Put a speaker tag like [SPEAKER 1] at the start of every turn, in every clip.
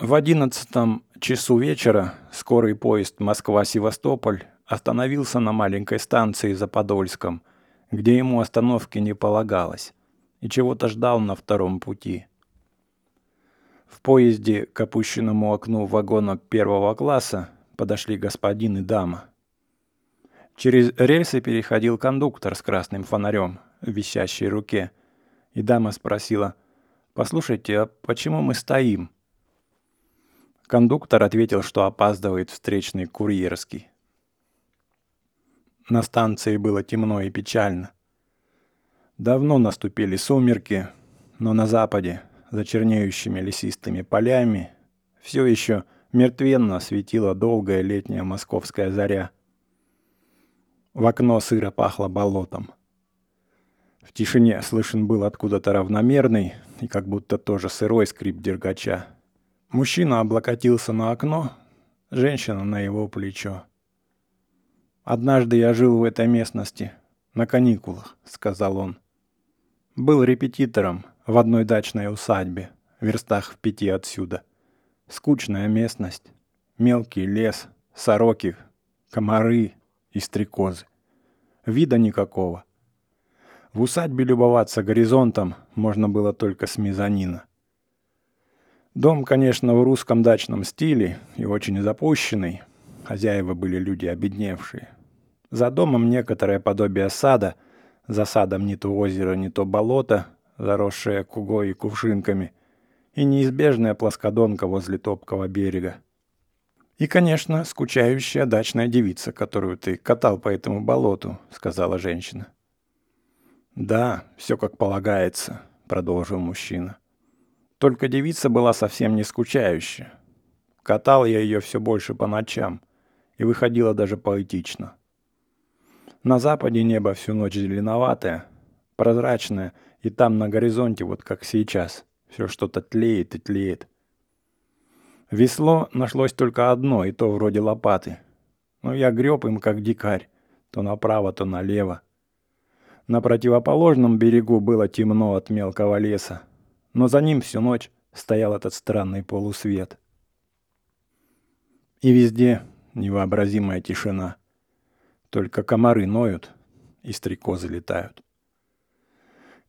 [SPEAKER 1] В одиннадцатом часу вечера скорый поезд Москва-Севастополь остановился на маленькой станции за Подольском, где ему остановки не полагалось, и чего-то ждал на втором пути. В поезде к опущенному окну вагона первого класса подошли господин и дама. Через рельсы переходил кондуктор с красным фонарем в висящей руке, и дама спросила, «Послушайте, а почему мы стоим?» Кондуктор ответил, что опаздывает встречный курьерский. На станции было темно и печально. Давно наступили сумерки, но на западе, за чернеющими лесистыми полями, все еще мертвенно светила долгая летняя московская заря. В окно сыро пахло болотом. В тишине слышен был откуда-то равномерный и как будто тоже сырой скрип дергача. Мужчина облокотился на окно, женщина на его плечо. «Однажды я жил в этой местности, на каникулах», — сказал он. «Был репетитором в одной дачной усадьбе, в верстах в пяти отсюда. Скучная местность, мелкий лес, сороки, комары и стрекозы. Вида никакого. В усадьбе любоваться горизонтом можно было только с мезонина. Дом, конечно, в русском дачном стиле и очень запущенный. Хозяева были люди обедневшие. За домом некоторое подобие сада, за садом не то озеро, не то болото, заросшее кугой и кувшинками, и неизбежная плоскодонка возле топкого берега. «И, конечно, скучающая дачная девица, которую ты катал по этому болоту», — сказала женщина. «Да, все как полагается», — продолжил мужчина. Только девица была совсем не скучающая. Катал я ее все больше по ночам, и выходила даже поэтично. На западе небо всю ночь зеленоватое, прозрачное, и там на горизонте, вот как сейчас, все что-то тлеет и тлеет. Весло нашлось только одно, и то вроде лопаты. Но я греб им, как дикарь, то направо, то налево. На противоположном берегу было темно от мелкого леса, но за ним всю ночь стоял этот странный полусвет. И везде невообразимая тишина. Только комары ноют и стрекозы летают.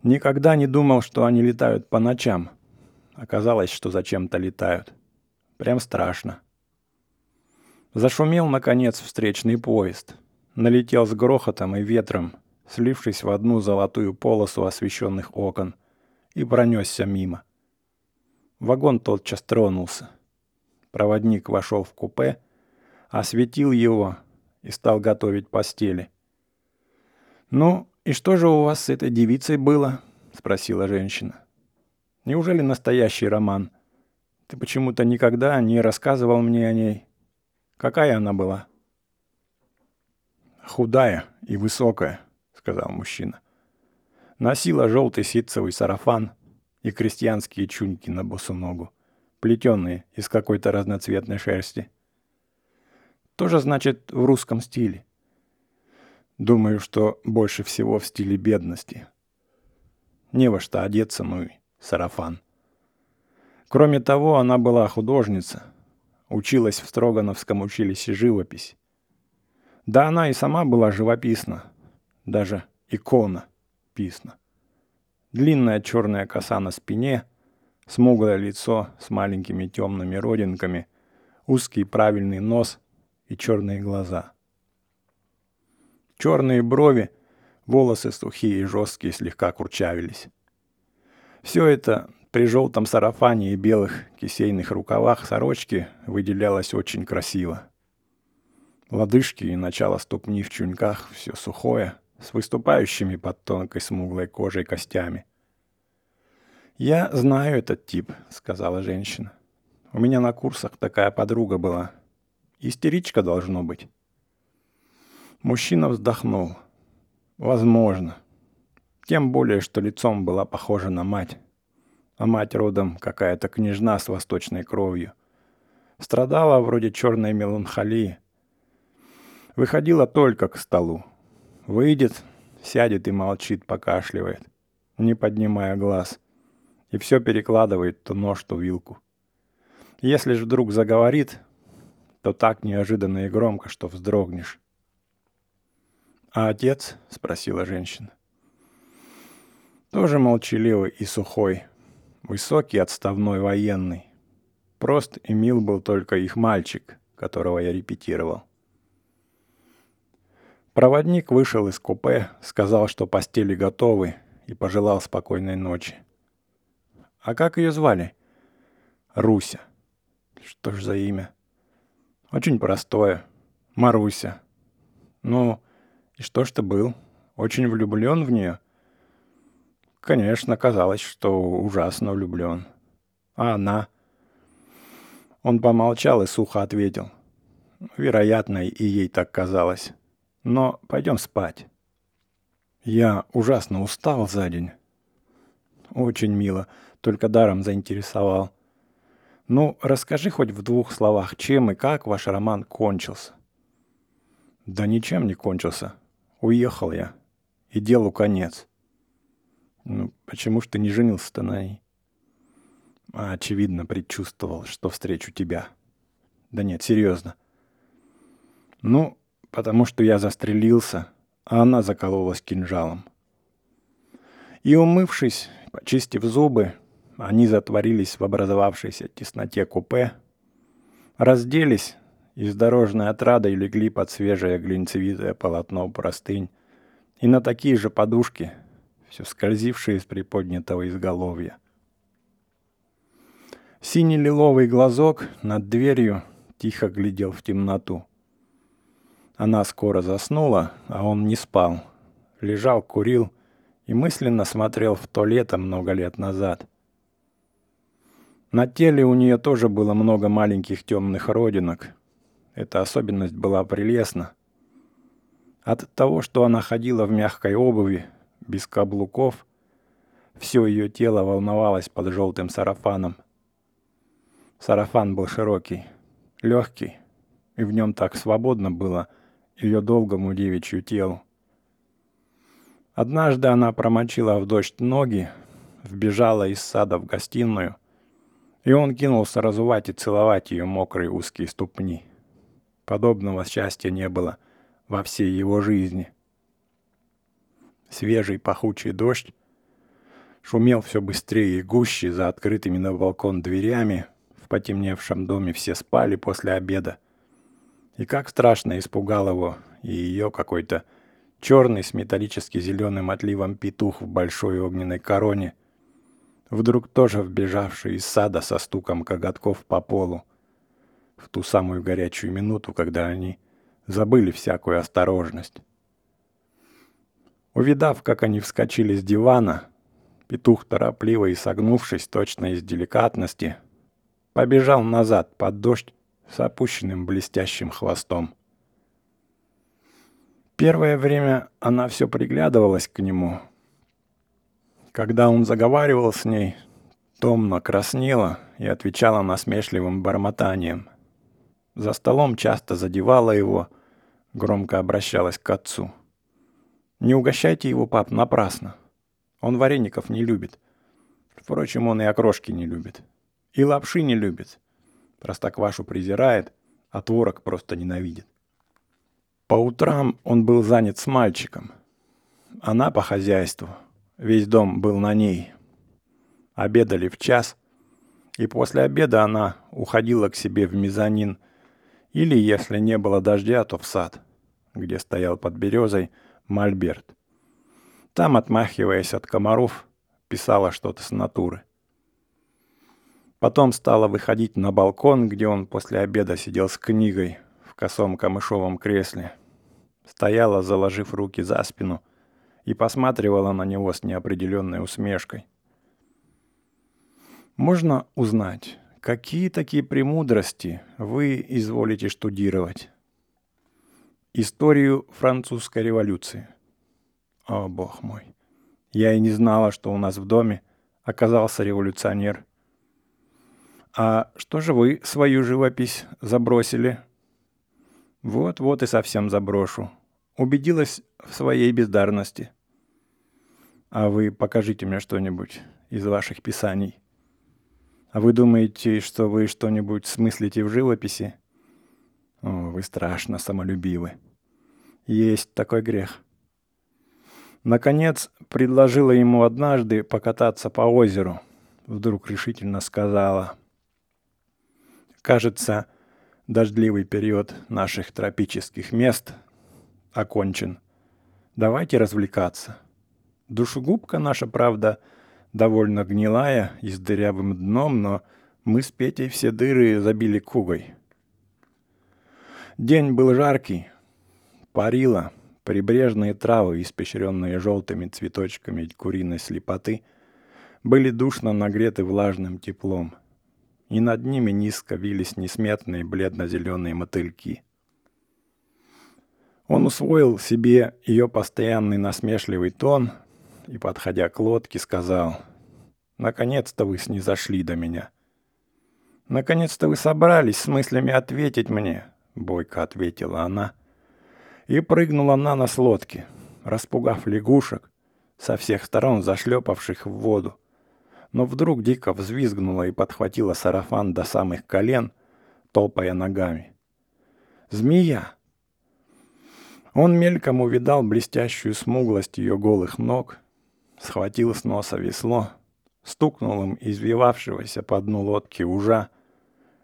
[SPEAKER 1] Никогда не думал, что они летают по ночам. Оказалось, что зачем-то летают. Прям страшно. Зашумел, наконец, встречный поезд. Налетел с грохотом и ветром, слившись в одну золотую полосу освещенных окон и пронесся мимо. Вагон тотчас тронулся. Проводник вошел в купе, осветил его и стал готовить постели. «Ну, и что же у вас с этой девицей было?» — спросила женщина. «Неужели настоящий роман? Ты почему-то никогда не рассказывал мне о ней. Какая она была?» «Худая и высокая», — сказал мужчина. Носила желтый ситцевый сарафан и крестьянские чуньки на босу ногу, плетеные из какой-то разноцветной шерсти. Тоже значит в русском стиле. Думаю, что больше всего в стиле бедности. Не во что одеться, ну и сарафан. Кроме того, она была художница, училась в Строгановском училище живопись. Да она и сама была живописна, даже икона писно. Длинная черная коса на спине, смуглое лицо с маленькими темными родинками, узкий правильный нос и черные глаза. Черные брови, волосы сухие и жесткие слегка курчавились. Все это при желтом сарафане и белых кисейных рукавах сорочки выделялось очень красиво. Лодыжки и начало ступни в чуньках все сухое, с выступающими под тонкой смуглой кожей костями. «Я знаю этот тип», — сказала женщина. «У меня на курсах такая подруга была. Истеричка должно быть». Мужчина вздохнул. «Возможно. Тем более, что лицом была похожа на мать. А мать родом какая-то княжна с восточной кровью. Страдала вроде черной меланхолии. Выходила только к столу. Выйдет, сядет и молчит, покашливает, не поднимая глаз. И все перекладывает то нож, то вилку. Если ж вдруг заговорит, то так неожиданно и громко, что вздрогнешь. «А отец?» — спросила женщина. Тоже молчаливый и сухой, высокий отставной военный. Прост и мил был только их мальчик, которого я репетировал. Проводник вышел из купе, сказал, что постели готовы, и пожелал спокойной ночи. «А как ее звали?» «Руся». «Что ж за имя?» «Очень простое. Маруся». «Ну, и что ж ты был? Очень влюблен в нее?» Конечно, казалось, что ужасно влюблен. А она? Он помолчал и сухо ответил. Вероятно, и ей так казалось. Но пойдем спать. Я ужасно устал за день. Очень мило, только даром заинтересовал. Ну, расскажи хоть в двух словах, чем и как ваш роман кончился. Да ничем не кончился. Уехал я. И делу конец. Ну, почему ж ты не женился-то на ней? А, очевидно, предчувствовал, что встречу тебя. Да нет, серьезно. Ну, потому что я застрелился, а она закололась кинжалом. И умывшись, почистив зубы, они затворились в образовавшейся тесноте купе, разделись и с дорожной отрадой легли под свежее глинцевитое полотно простынь и на такие же подушки — все скользившее из приподнятого изголовья. Синий лиловый глазок над дверью тихо глядел в темноту. Она скоро заснула, а он не спал. Лежал, курил и мысленно смотрел в то лето много лет назад. На теле у нее тоже было много маленьких темных родинок. Эта особенность была прелестна. От того, что она ходила в мягкой обуви, без каблуков. Все ее тело волновалось под желтым сарафаном. Сарафан был широкий, легкий, и в нем так свободно было ее долгому девичью телу. Однажды она промочила в дождь ноги, вбежала из сада в гостиную, и он кинулся разувать и целовать ее мокрые узкие ступни. Подобного счастья не было во всей его жизни — Свежий пахучий дождь шумел все быстрее и гуще за открытыми на балкон дверями. В потемневшем доме все спали после обеда. И как страшно испугал его и ее какой-то черный с металлически зеленым отливом петух в большой огненной короне, вдруг тоже вбежавший из сада со стуком коготков по полу, в ту самую горячую минуту, когда они забыли всякую осторожность. Увидав, как они вскочили с дивана, петух торопливо и согнувшись точно из деликатности, побежал назад под дождь с опущенным блестящим хвостом. Первое время она все приглядывалась к нему. Когда он заговаривал с ней, томно краснела и отвечала насмешливым бормотанием. За столом часто задевала его, громко обращалась к отцу — не угощайте его, пап, напрасно. Он вареников не любит. Впрочем, он и окрошки не любит. И лапши не любит. Простоквашу презирает, а творог просто ненавидит. По утрам он был занят с мальчиком. Она по хозяйству. Весь дом был на ней. Обедали в час, и после обеда она уходила к себе в мезонин, или, если не было дождя, то в сад, где стоял под березой Мольберт. Там, отмахиваясь от комаров, писала что-то с натуры. Потом стала выходить на балкон, где он после обеда сидел с книгой в косом камышовом кресле. Стояла, заложив руки за спину, и посматривала на него с неопределенной усмешкой. Можно узнать, какие такие премудрости вы изволите штудировать? Историю французской революции. О, бог мой. Я и не знала, что у нас в доме оказался революционер. А что же вы свою живопись забросили? Вот-вот и совсем заброшу. Убедилась в своей бездарности. А вы покажите мне что-нибудь из ваших писаний. А вы думаете, что вы что-нибудь смыслите в живописи? О, вы страшно самолюбивы. Есть такой грех. Наконец, предложила ему однажды покататься по озеру. Вдруг решительно сказала. Кажется, дождливый период наших тропических мест окончен. Давайте развлекаться. Душегубка наша, правда, — довольно гнилая и с дырявым дном, но мы с Петей все дыры забили кугой. День был жаркий, парило, прибрежные травы, испещренные желтыми цветочками куриной слепоты, были душно нагреты влажным теплом, и над ними низко вились несметные бледно-зеленые мотыльки. Он усвоил себе ее постоянный насмешливый тон — и, подходя к лодке, сказал, «Наконец-то вы снизошли до меня». «Наконец-то вы собрались с мыслями ответить мне», — бойко ответила она, и прыгнула на нос лодки, распугав лягушек, со всех сторон зашлепавших в воду. Но вдруг дико взвизгнула и подхватила сарафан до самых колен, топая ногами. «Змея!» Он мельком увидал блестящую смуглость ее голых ног схватил с носа весло, стукнул им извивавшегося по дну лодки ужа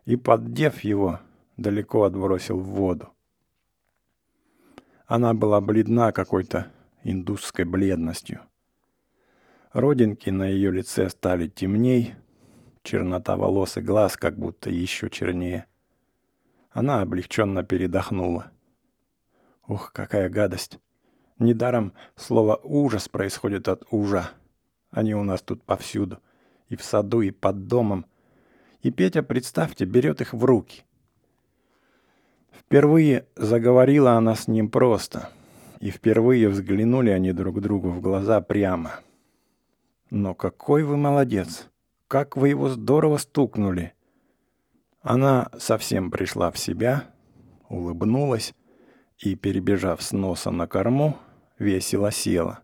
[SPEAKER 1] и, поддев его, далеко отбросил в воду. Она была бледна какой-то индусской бледностью. Родинки на ее лице стали темней, чернота волос и глаз как будто еще чернее. Она облегченно передохнула. Ух, какая гадость! Недаром слово «ужас» происходит от «ужа». Они у нас тут повсюду. И в саду, и под домом. И Петя, представьте, берет их в руки. Впервые заговорила она с ним просто. И впервые взглянули они друг другу в глаза прямо. «Но какой вы молодец! Как вы его здорово стукнули!» Она совсем пришла в себя, улыбнулась и, перебежав с носа на корму, весело села.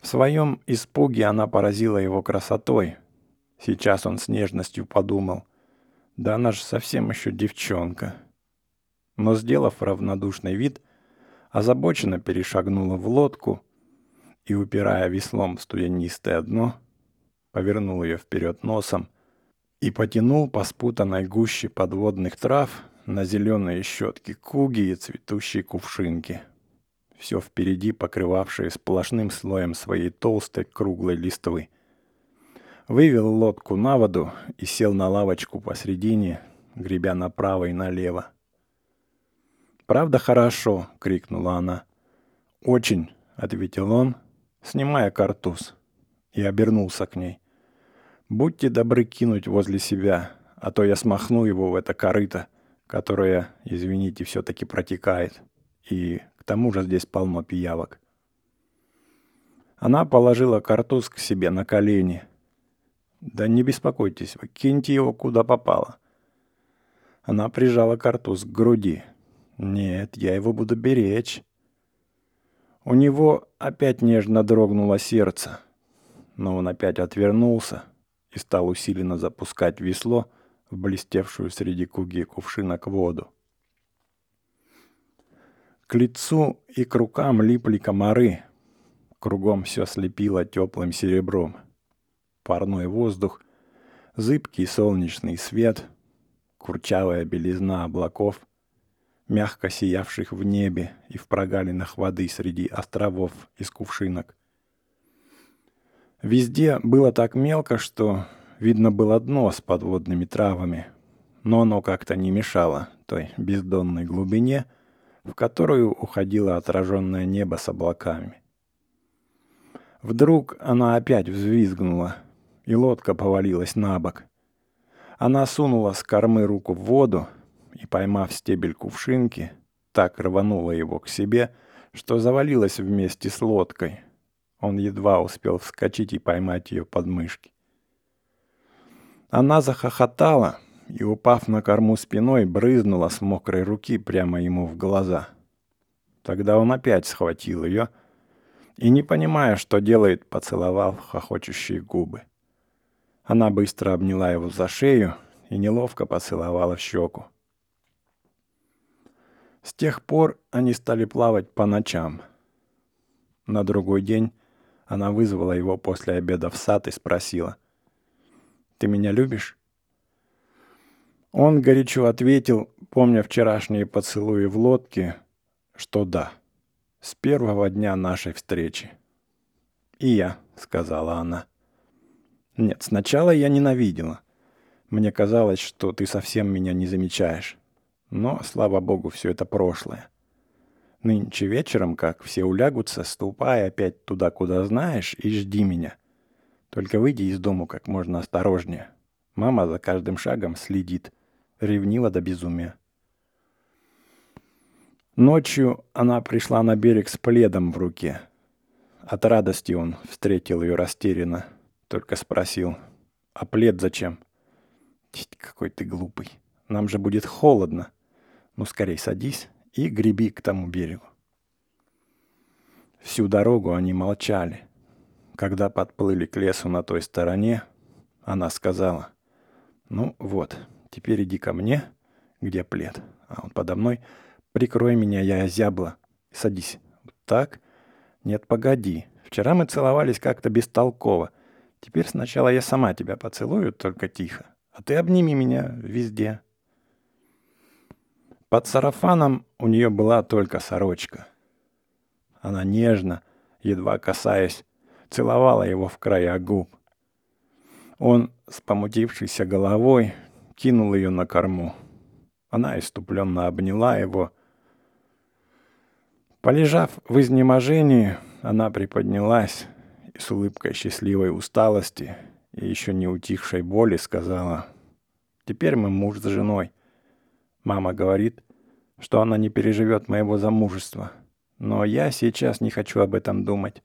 [SPEAKER 1] В своем испуге она поразила его красотой. Сейчас он с нежностью подумал, да она же совсем еще девчонка. Но, сделав равнодушный вид, озабоченно перешагнула в лодку и, упирая веслом в студенистое дно, повернул ее вперед носом и потянул по спутанной гуще подводных трав на зеленые щетки куги и цветущие кувшинки — все впереди покрывавшее сплошным слоем своей толстой круглой листвы. Вывел лодку на воду и сел на лавочку посредине, гребя направо и налево. «Правда хорошо!» — крикнула она. «Очень!» — ответил он, снимая картуз, и обернулся к ней. «Будьте добры кинуть возле себя, а то я смахну его в это корыто, которое, извините, все-таки протекает, и тому же здесь полно пиявок. Она положила картуз к себе на колени. «Да не беспокойтесь, вы киньте его куда попало». Она прижала картуз к груди. «Нет, я его буду беречь». У него опять нежно дрогнуло сердце, но он опять отвернулся и стал усиленно запускать весло в блестевшую среди куги кувшинок воду. К лицу и к рукам липли комары. Кругом все слепило теплым серебром. Парной воздух, зыбкий солнечный свет, курчавая белизна облаков, мягко сиявших в небе и в прогалинах воды среди островов из кувшинок. Везде было так мелко, что видно было дно с подводными травами, но оно как-то не мешало той бездонной глубине — в которую уходило отраженное небо с облаками. Вдруг она опять взвизгнула, и лодка повалилась на бок. Она сунула с кормы руку в воду и, поймав стебель кувшинки, так рванула его к себе, что завалилась вместе с лодкой. Он едва успел вскочить и поймать ее подмышки. Она захохотала — и, упав на корму спиной, брызнула с мокрой руки прямо ему в глаза. Тогда он опять схватил ее и, не понимая, что делает, поцеловал хохочущие губы. Она быстро обняла его за шею и неловко поцеловала в щеку. С тех пор они стали плавать по ночам. На другой день она вызвала его после обеда в сад и спросила. «Ты меня любишь?» Он горячо ответил, помня вчерашние поцелуи в лодке, что да, с первого дня нашей встречи. «И я», — сказала она. «Нет, сначала я ненавидела. Мне казалось, что ты совсем меня не замечаешь. Но, слава богу, все это прошлое. Нынче вечером, как все улягутся, ступай опять туда, куда знаешь, и жди меня. Только выйди из дому как можно осторожнее. Мама за каждым шагом следит, ревнива до безумия. Ночью она пришла на берег с пледом в руке. От радости он встретил ее растерянно, только спросил, «А плед зачем?» «Какой ты глупый. Нам же будет холодно. Ну, скорей садись и греби к тому берегу». Всю дорогу они молчали. Когда подплыли к лесу на той стороне, она сказала, «Ну вот, теперь иди ко мне, где плед, а он подо мной — Прикрой меня, я озябла. Садись. Так? Нет, погоди. Вчера мы целовались как-то бестолково. Теперь сначала я сама тебя поцелую, только тихо. А ты обними меня везде. Под сарафаном у нее была только сорочка. Она нежно, едва касаясь, целовала его в края губ. Он с помутившейся головой кинул ее на корму. Она иступленно обняла его Полежав в изнеможении, она приподнялась и с улыбкой счастливой усталости и еще не утихшей боли сказала, «Теперь мы муж с женой. Мама говорит, что она не переживет моего замужества, но я сейчас не хочу об этом думать.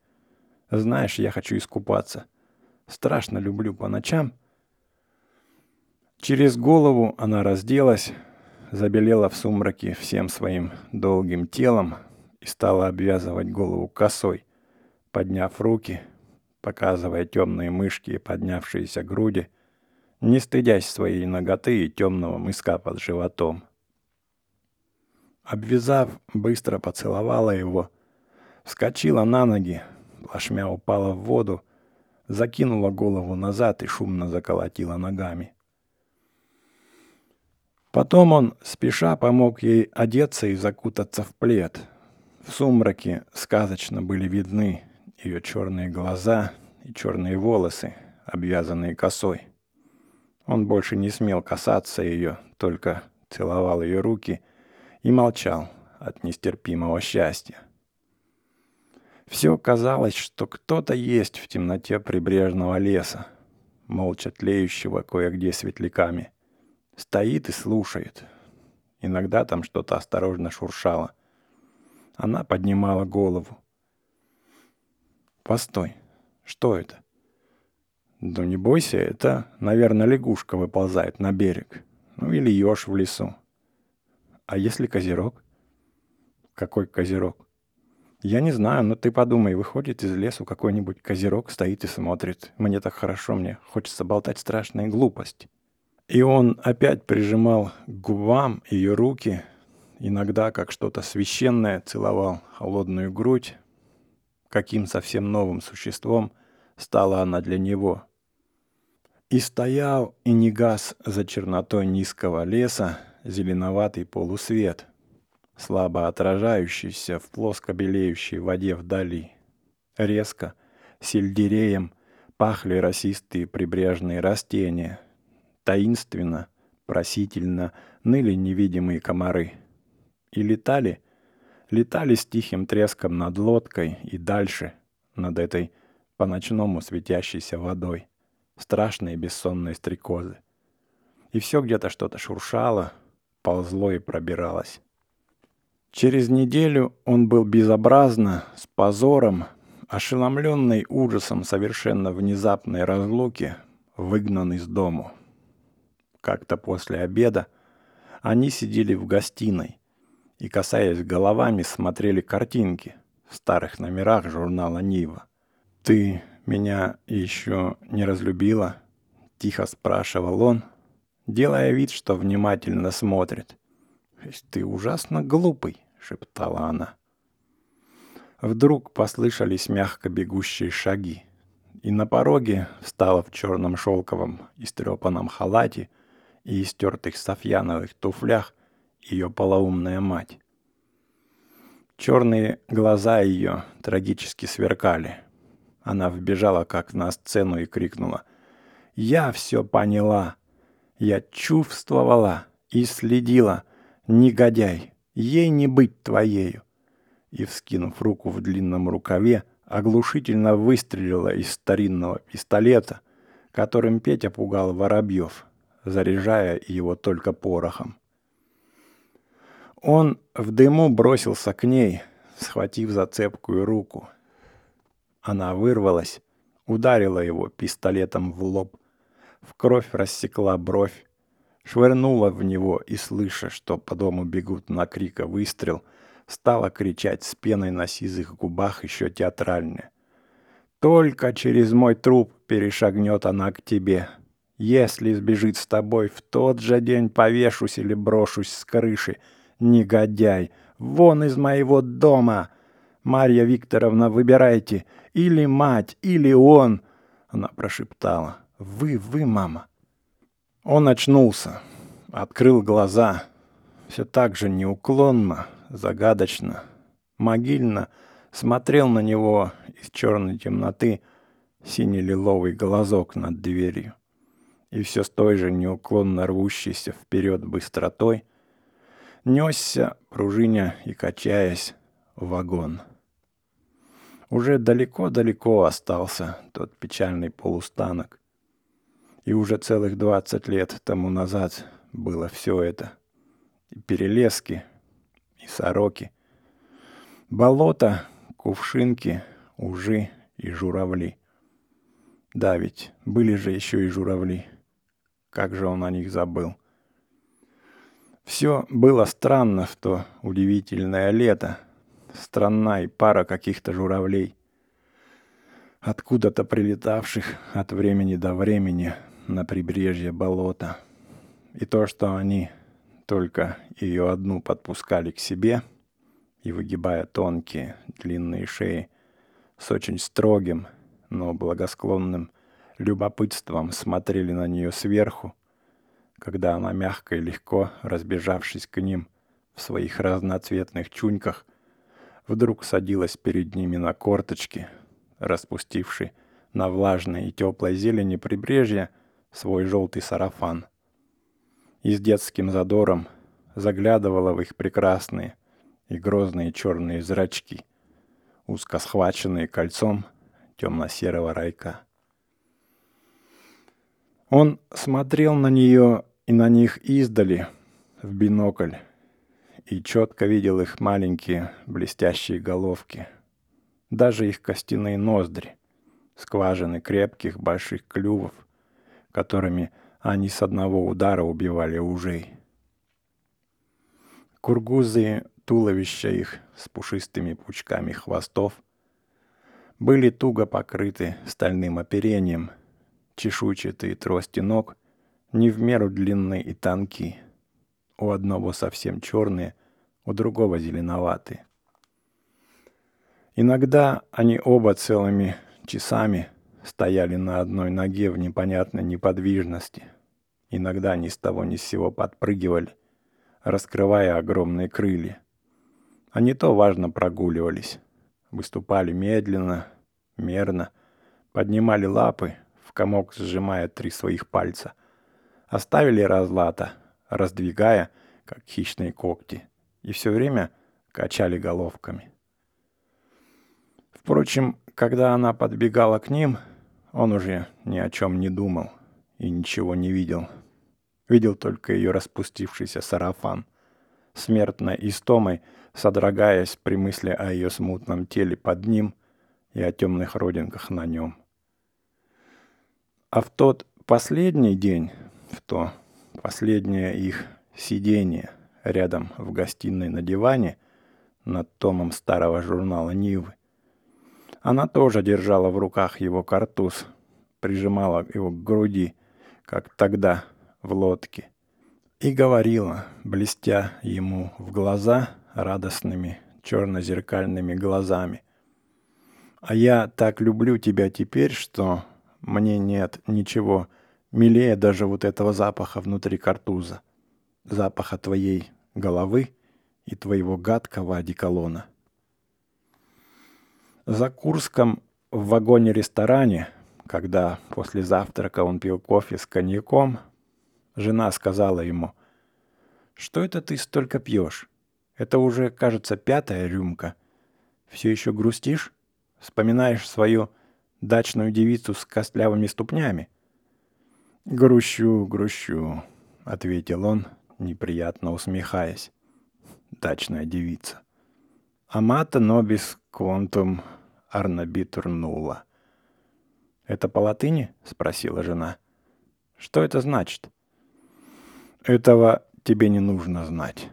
[SPEAKER 1] Знаешь, я хочу искупаться. Страшно люблю по ночам». Через голову она разделась, забелела в сумраке всем своим долгим телом, и стала обвязывать голову косой, подняв руки, показывая темные мышки и поднявшиеся груди, не стыдясь своей ноготы и темного мыска под животом. Обвязав, быстро поцеловала его, вскочила на ноги, плашмя упала в воду, закинула голову назад и шумно заколотила ногами. Потом он, спеша, помог ей одеться и закутаться в плед, в сумраке сказочно были видны ее черные глаза и черные волосы, обвязанные косой. Он больше не смел касаться ее, только целовал ее руки и молчал от нестерпимого счастья. Все казалось, что кто-то есть в темноте прибрежного леса, молча тлеющего кое-где светляками. Стоит и слушает. Иногда там что-то осторожно шуршало — она поднимала голову. «Постой, что это?» «Да не бойся, это, наверное, лягушка выползает на берег. Ну или еж в лесу. А если козерог?» «Какой козерог?» «Я не знаю, но ты подумай, выходит из лесу какой-нибудь козерог, стоит и смотрит. Мне так хорошо, мне хочется болтать страшные глупости». И он опять прижимал к губам ее руки, иногда как что-то священное целовал холодную грудь, каким совсем новым существом стала она для него. И стоял и не гас за чернотой низкого леса зеленоватый полусвет, слабо отражающийся в плоско белеющей воде вдали. Резко, сельдереем, пахли росистые прибрежные растения. Таинственно, просительно ныли невидимые комары — и летали, летали с тихим треском над лодкой и дальше, над этой по-ночному светящейся водой, страшные бессонные стрекозы. И все где-то что-то шуршало, ползло и пробиралось. Через неделю он был безобразно, с позором, ошеломленный ужасом совершенно внезапной разлуки, выгнан из дому. Как-то после обеда они сидели в гостиной, и, касаясь головами, смотрели картинки в старых номерах журнала «Нива». «Ты меня еще не разлюбила?» Тихо спрашивал он, делая вид, что внимательно смотрит. «Ты ужасно глупый», — шептала она. Вдруг послышались мягко бегущие шаги, и на пороге встала в черном шелковом истрепанном халате и истертых софьяновых туфлях ее полоумная мать. Черные глаза ее трагически сверкали. Она вбежала как на сцену и крикнула. «Я все поняла! Я чувствовала и следила! Негодяй! Ей не быть твоею!» И, вскинув руку в длинном рукаве, оглушительно выстрелила из старинного пистолета, которым Петя пугал воробьев, заряжая его только порохом. Он в дыму бросился к ней, схватив за цепкую руку. Она вырвалась, ударила его пистолетом в лоб, в кровь рассекла бровь, швырнула в него и, слыша, что по дому бегут на крика выстрел, стала кричать с пеной на сизых губах еще театральнее. «Только через мой труп перешагнет она к тебе. Если сбежит с тобой, в тот же день повешусь или брошусь с крыши, негодяй! Вон из моего дома! Марья Викторовна, выбирайте, или мать, или он!» Она прошептала. «Вы, вы, мама!» Он очнулся, открыл глаза, все так же неуклонно, загадочно, могильно смотрел на него из черной темноты синий-лиловый глазок над дверью. И все с той же неуклонно рвущейся вперед быстротой несся, пружиня и качаясь, вагон. Уже далеко-далеко остался тот печальный полустанок. И уже целых двадцать лет тому назад было все это. И перелески, и сороки, болото, кувшинки, ужи и журавли. Да ведь были же еще и журавли. Как же он о них забыл. Все было странно в то удивительное лето. Странна и пара каких-то журавлей. Откуда-то прилетавших от времени до времени на прибрежье болота. И то, что они только ее одну подпускали к себе и, выгибая тонкие длинные шеи, с очень строгим, но благосклонным любопытством смотрели на нее сверху, когда она мягко и легко, разбежавшись к ним в своих разноцветных чуньках, вдруг садилась перед ними на корточки, распустивший на влажной и теплой зелени прибрежья свой желтый сарафан. И с детским задором заглядывала в их прекрасные и грозные черные зрачки, узко схваченные кольцом темно-серого райка. Он смотрел на нее и на них издали, в бинокль, и четко видел их маленькие блестящие головки, даже их костяные ноздри, скважины крепких больших клювов, которыми они с одного удара убивали ужей. Кургузы туловища их с пушистыми пучками хвостов были туго покрыты стальным оперением, чешуйчатые трости ног не в меру длинные и тонкие. У одного совсем черные, у другого зеленоватые. Иногда они оба целыми часами стояли на одной ноге в непонятной неподвижности. Иногда ни с того ни с сего подпрыгивали, раскрывая огромные крылья. Они то важно прогуливались, выступали медленно, мерно, поднимали лапы, в комок сжимая три своих пальца, Оставили разлата, раздвигая, как хищные когти, и все время качали головками. Впрочем, когда она подбегала к ним, он уже ни о чем не думал и ничего не видел. Видел только ее распустившийся сарафан, смертной истомой, содрогаясь при мысли о ее смутном теле под ним и о темных родинках на нем. А в тот последний день в то последнее их сидение рядом в гостиной на диване над томом старого журнала Нивы. Она тоже держала в руках его картуз, прижимала его к груди, как тогда в лодке, и говорила, блестя ему в глаза радостными черно-зеркальными глазами. «А я так люблю тебя теперь, что мне нет ничего милее даже вот этого запаха внутри картуза, запаха твоей головы и твоего гадкого одеколона». За Курском в вагоне-ресторане, когда после завтрака он пил кофе с коньяком, жена сказала ему, «Что это ты столько пьешь? Это уже, кажется, пятая рюмка. Все еще грустишь? Вспоминаешь свою дачную девицу с костлявыми ступнями?» «Грущу, грущу», — ответил он, неприятно усмехаясь. «Дачная девица». «Амата нобис квонтум арнабитурнула». «Это по латыни?» — спросила жена. «Что это значит?» «Этого тебе не нужно знать».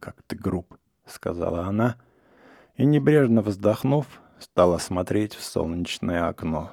[SPEAKER 1] «Как ты груб», — сказала она, и, небрежно вздохнув, стала смотреть в солнечное окно.